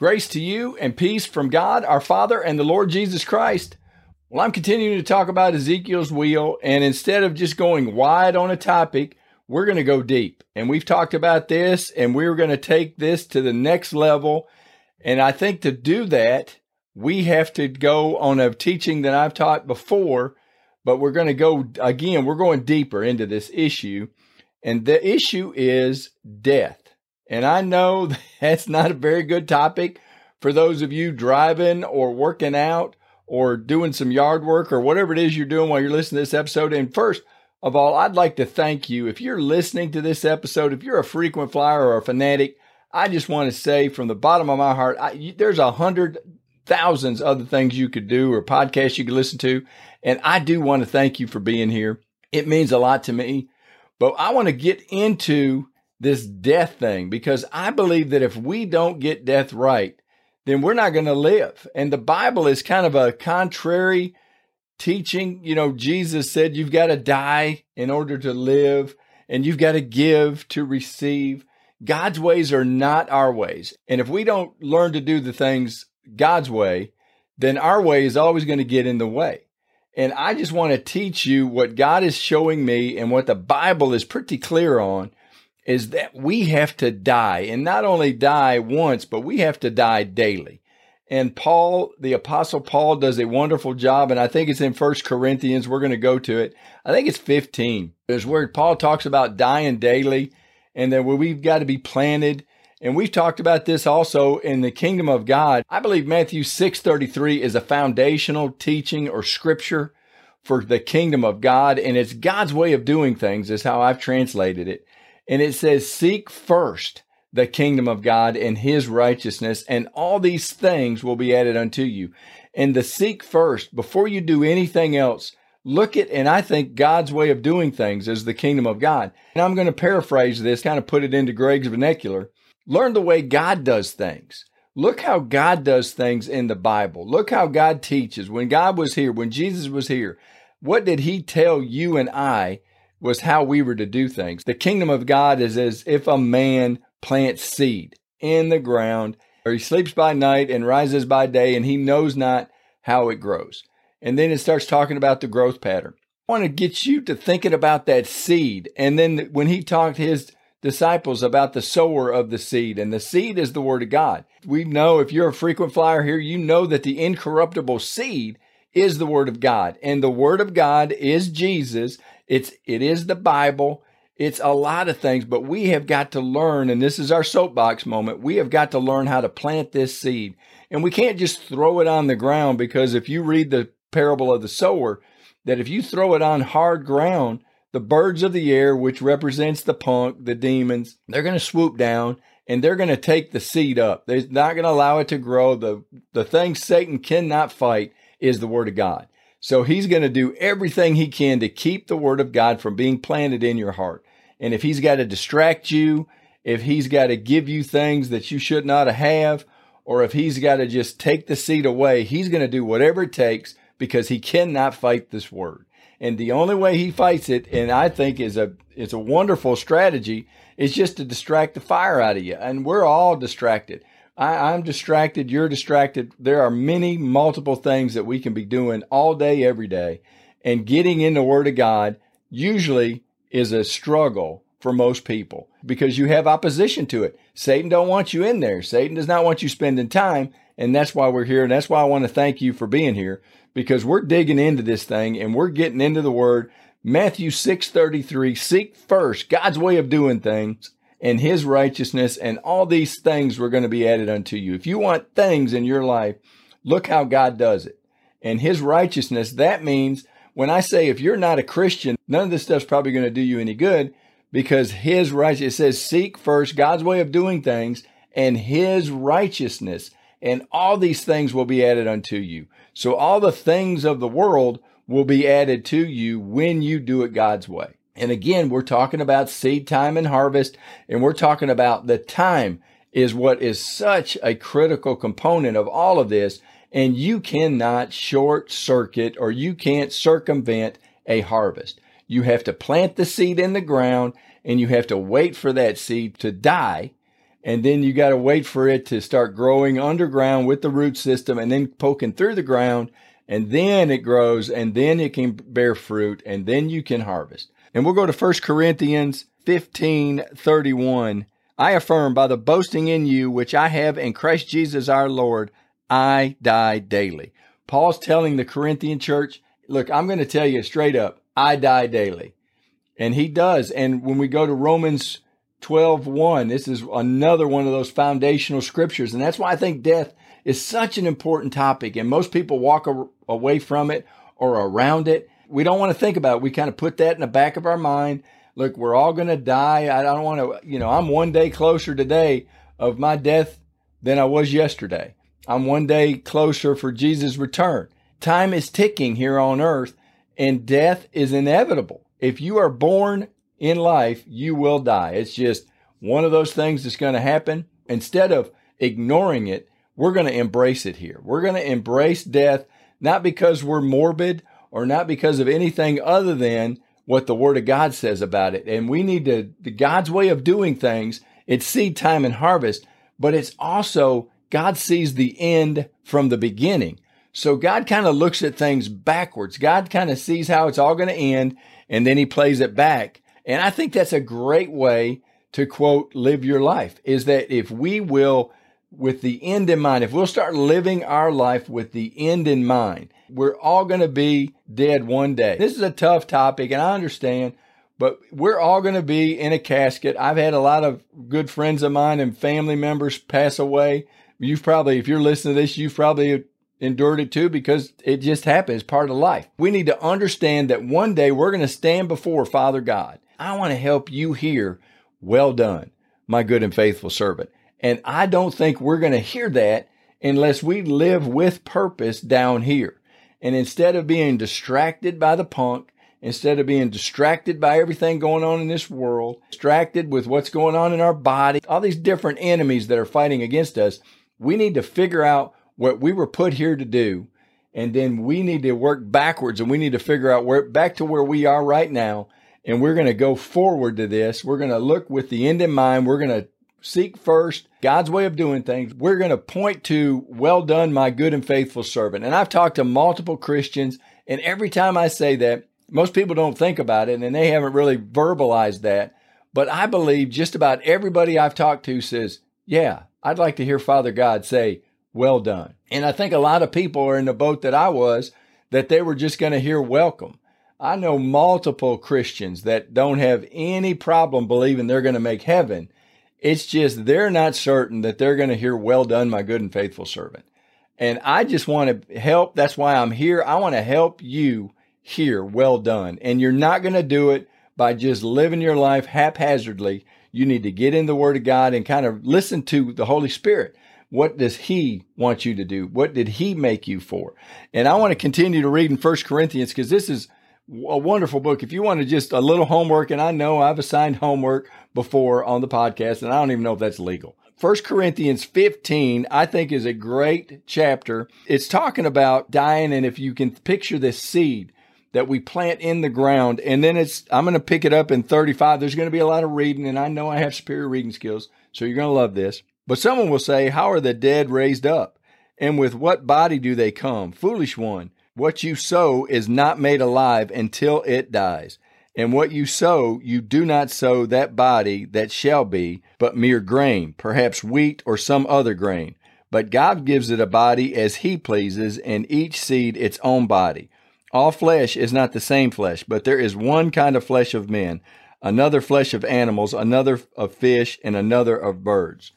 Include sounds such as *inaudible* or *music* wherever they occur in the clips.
Grace to you and peace from God our Father and the Lord Jesus Christ. Well, I'm continuing to talk about Ezekiel's wheel, and instead of just going wide on a topic, we're going to go deep. And we've talked about this, and we're going to take this to the next level. And I think to do that, we have to go on a teaching that I've taught before, but we're going to go again, we're going deeper into this issue. And the issue is death. And I know *laughs* that's not a very good topic for those of you driving or working out or doing some yard work or whatever it is you're doing while you're listening to this episode. And first of all, I'd like to thank you. If you're listening to this episode, if you're a frequent flyer or a fanatic, I just want to say from the bottom of my heart, I, there's a hundred thousands other things you could do or podcasts you could listen to. And I do want to thank you for being here. It means a lot to me. But I want to get into this death thing because I believe that if we don't get death right, then we're not going to live. And the Bible is kind of a contrary teaching. You know, Jesus said you've got to die in order to live and you've got to give to receive. God's ways are not our ways. And if we don't learn to do the things God's way, then our way is always going to get in the way. And I just want to teach you what God is showing me and what the Bible is pretty clear on is that we have to die and not only die once, but we have to die daily. And Paul, the apostle Paul does a wonderful job. And I think it's in first Corinthians. We're going to go to it. I think it's 15. There's where Paul talks about dying daily and that we've got to be planted. And we've talked about this also in the kingdom of God. I believe Matthew 6:33 is a foundational teaching or scripture for the kingdom of God. And it's God's way of doing things is how I've translated it. And it says, seek first the kingdom of God and his righteousness, and all these things will be added unto you. And the seek first, before you do anything else, look at, and I think God's way of doing things is the kingdom of God. And I'm going to paraphrase this, kind of put it into Greg's vernacular. Learn the way God does things. Look how God does things in the Bible. Look how God teaches. When God was here, when Jesus was here, what did he tell you and I was how we were to do things? The kingdom of God is as if a man plants seed in the ground, or he sleeps by night and rises by day, and he knows not how it grows. And then it starts talking about the growth pattern. I want to get you to thinking about that seed. And then when he talked his disciples about the sower of the seed, and the seed is the word of God. We know if you're a frequent flyer here, you know that the incorruptible seed is the word of God. And the word of God is Jesus. It's it is the Bible. It's a lot of things, but we have got to learn, and this is our soapbox moment. We have got to learn how to plant this seed. And we can't just throw it on the ground because if you read the parable of the sower, that if you throw it on hard ground, the birds of the air, which represents the punk, the demons, they're going to swoop down and they're going to take the seed up. They're not going to allow it to grow. The, the thing Satan cannot fight is the word of God. So he's going to do everything he can to keep the word of God from being planted in your heart. And if he's got to distract you, if he's got to give you things that you should not have, or if he's got to just take the seed away, he's going to do whatever it takes because he cannot fight this word. And the only way he fights it, and I think is a is a wonderful strategy, is just to distract the fire out of you. And we're all distracted. I, I'm distracted. You're distracted. There are many multiple things that we can be doing all day, every day. And getting in the Word of God usually is a struggle for most people because you have opposition to it. Satan don't want you in there. Satan does not want you spending time, and that's why we're here. And that's why I want to thank you for being here because we're digging into this thing and we're getting into the Word. Matthew six thirty three. Seek first God's way of doing things and His righteousness, and all these things were going to be added unto you. If you want things in your life, look how God does it. And His righteousness. That means when I say if you're not a Christian, none of this stuff's probably going to do you any good because his righteousness, says seek first God's way of doing things and his righteousness. and all these things will be added unto you. So all the things of the world will be added to you when you do it God's way. And again, we're talking about seed time and harvest, and we're talking about the time is what is such a critical component of all of this. And you cannot short circuit or you can't circumvent a harvest. You have to plant the seed in the ground and you have to wait for that seed to die. And then you got to wait for it to start growing underground with the root system and then poking through the ground. And then it grows and then it can bear fruit and then you can harvest. And we'll go to 1 Corinthians 15 31. I affirm by the boasting in you, which I have in Christ Jesus our Lord, I die daily. Paul's telling the Corinthian church, look, I'm going to tell you straight up, I die daily. And he does. And when we go to Romans 12 1, this is another one of those foundational scriptures. And that's why I think death is such an important topic. And most people walk away from it or around it we don't want to think about it. We kind of put that in the back of our mind. Look, we're all going to die. I don't want to, you know, I'm one day closer today of my death than I was yesterday. I'm one day closer for Jesus' return. Time is ticking here on earth and death is inevitable. If you are born in life, you will die. It's just one of those things that's going to happen. Instead of ignoring it, we're going to embrace it here. We're going to embrace death, not because we're morbid or not because of anything other than what the Word of God says about it. And we need to, God's way of doing things, it's seed time and harvest, but it's also God sees the end from the beginning. So God kind of looks at things backwards. God kind of sees how it's all going to end and then he plays it back. And I think that's a great way to quote, live your life is that if we will, with the end in mind, if we'll start living our life with the end in mind, we're all going to be dead one day. This is a tough topic, and I understand, but we're all going to be in a casket. I've had a lot of good friends of mine and family members pass away. You've probably, if you're listening to this, you've probably endured it too because it just happens, part of life. We need to understand that one day we're going to stand before Father God. I want to help you hear, well done, my good and faithful servant. And I don't think we're going to hear that unless we live with purpose down here. And instead of being distracted by the punk, instead of being distracted by everything going on in this world, distracted with what's going on in our body, all these different enemies that are fighting against us, we need to figure out what we were put here to do. And then we need to work backwards and we need to figure out where back to where we are right now. And we're going to go forward to this. We're going to look with the end in mind. We're going to seek first God's way of doing things. We're going to point to, well done, my good and faithful servant. And I've talked to multiple Christians, and every time I say that, most people don't think about it and they haven't really verbalized that. But I believe just about everybody I've talked to says, yeah, I'd like to hear Father God say, well done. And I think a lot of people are in the boat that I was, that they were just going to hear welcome. I know multiple Christians that don't have any problem believing they're going to make heaven it's just they're not certain that they're going to hear, Well done, my good and faithful servant. And I just want to help. That's why I'm here. I want to help you hear, Well done. And you're not going to do it by just living your life haphazardly. You need to get in the Word of God and kind of listen to the Holy Spirit. What does He want you to do? What did He make you for? And I want to continue to read in First Corinthians because this is a wonderful book. If you want to just a little homework, and I know I've assigned homework before on the podcast, and I don't even know if that's legal. First Corinthians 15, I think, is a great chapter. It's talking about dying, and if you can picture this seed that we plant in the ground, and then it's, I'm going to pick it up in 35. There's going to be a lot of reading, and I know I have superior reading skills, so you're going to love this. But someone will say, How are the dead raised up? And with what body do they come? Foolish one. What you sow is not made alive until it dies. And what you sow, you do not sow that body that shall be, but mere grain, perhaps wheat or some other grain. But God gives it a body as He pleases, and each seed its own body. All flesh is not the same flesh, but there is one kind of flesh of men, another flesh of animals, another of fish, and another of birds.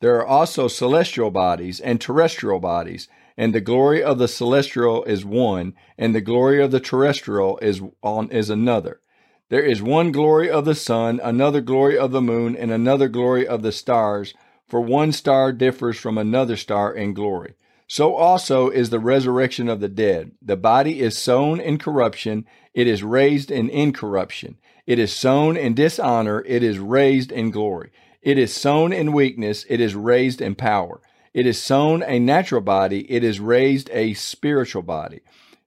There are also celestial bodies and terrestrial bodies, and the glory of the celestial is one, and the glory of the terrestrial is on is another. There is one glory of the sun, another glory of the moon, and another glory of the stars, for one star differs from another star in glory. So also is the resurrection of the dead. The body is sown in corruption, it is raised in incorruption. It is sown in dishonor, it is raised in glory. It is sown in weakness, it is raised in power. It is sown a natural body, it is raised a spiritual body.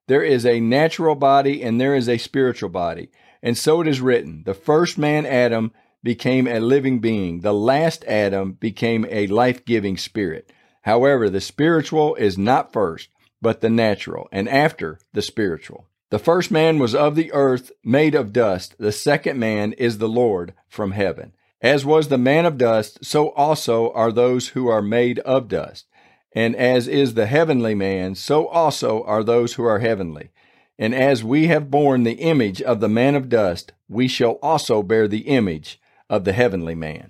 There is a natural body and there is a spiritual body. And so it is written the first man, Adam, became a living being, the last Adam became a life giving spirit. However, the spiritual is not first, but the natural, and after the spiritual. The first man was of the earth, made of dust. The second man is the Lord from heaven. As was the man of dust, so also are those who are made of dust. And as is the heavenly man, so also are those who are heavenly. And as we have borne the image of the man of dust, we shall also bear the image of the heavenly man.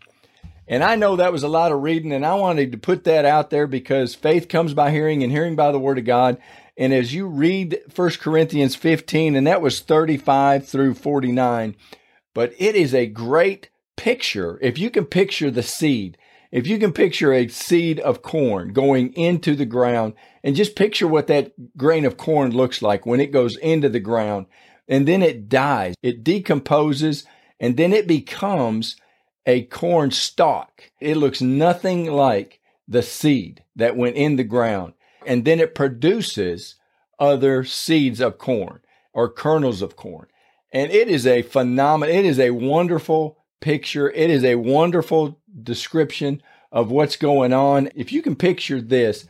And I know that was a lot of reading, and I wanted to put that out there because faith comes by hearing and hearing by the word of God. And as you read 1 Corinthians 15, and that was 35 through 49, but it is a great picture. If you can picture the seed, if you can picture a seed of corn going into the ground, and just picture what that grain of corn looks like when it goes into the ground, and then it dies, it decomposes, and then it becomes a corn stalk. It looks nothing like the seed that went in the ground. And then it produces other seeds of corn or kernels of corn. And it is a phenomenon. it is a wonderful picture. It is a wonderful description of what's going on. If you can picture this,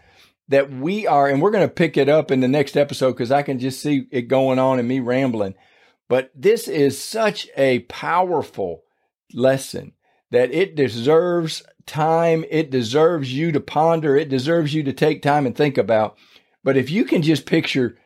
that we are, and we're going to pick it up in the next episode because I can just see it going on and me rambling. But this is such a powerful lesson that it deserves time. It deserves you to ponder. It deserves you to take time and think about. But if you can just picture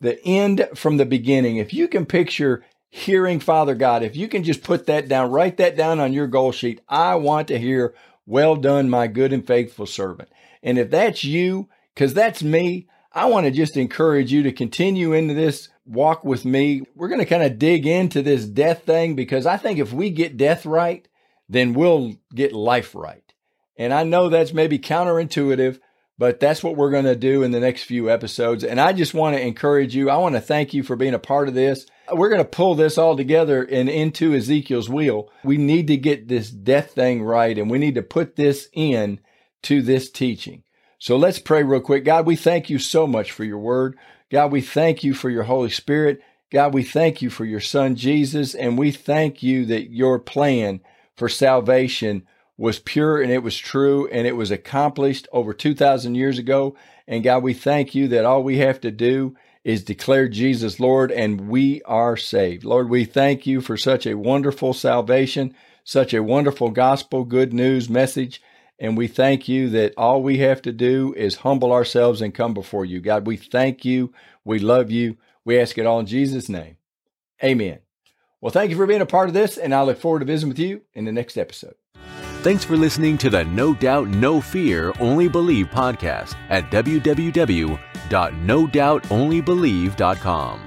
the end from the beginning, if you can picture hearing Father God, if you can just put that down, write that down on your goal sheet. I want to hear, well done, my good and faithful servant. And if that's you, because that's me, I want to just encourage you to continue into this walk with me. We're going to kind of dig into this death thing because I think if we get death right, then we'll get life right. And I know that's maybe counterintuitive, but that's what we're going to do in the next few episodes. And I just want to encourage you. I want to thank you for being a part of this. We're going to pull this all together and into Ezekiel's wheel. We need to get this death thing right and we need to put this in to this teaching. So let's pray real quick. God, we thank you so much for your word. God, we thank you for your Holy Spirit. God, we thank you for your son Jesus, and we thank you that your plan for salvation was pure and it was true and it was accomplished over 2,000 years ago. And God, we thank you that all we have to do is declare Jesus Lord and we are saved. Lord, we thank you for such a wonderful salvation, such a wonderful gospel, good news message. And we thank you that all we have to do is humble ourselves and come before you. God, we thank you. We love you. We ask it all in Jesus' name. Amen. Well, thank you for being a part of this, and I look forward to visiting with you in the next episode. Thanks for listening to the No Doubt, No Fear, Only Believe podcast at www.nodoubtonlybelieve.com.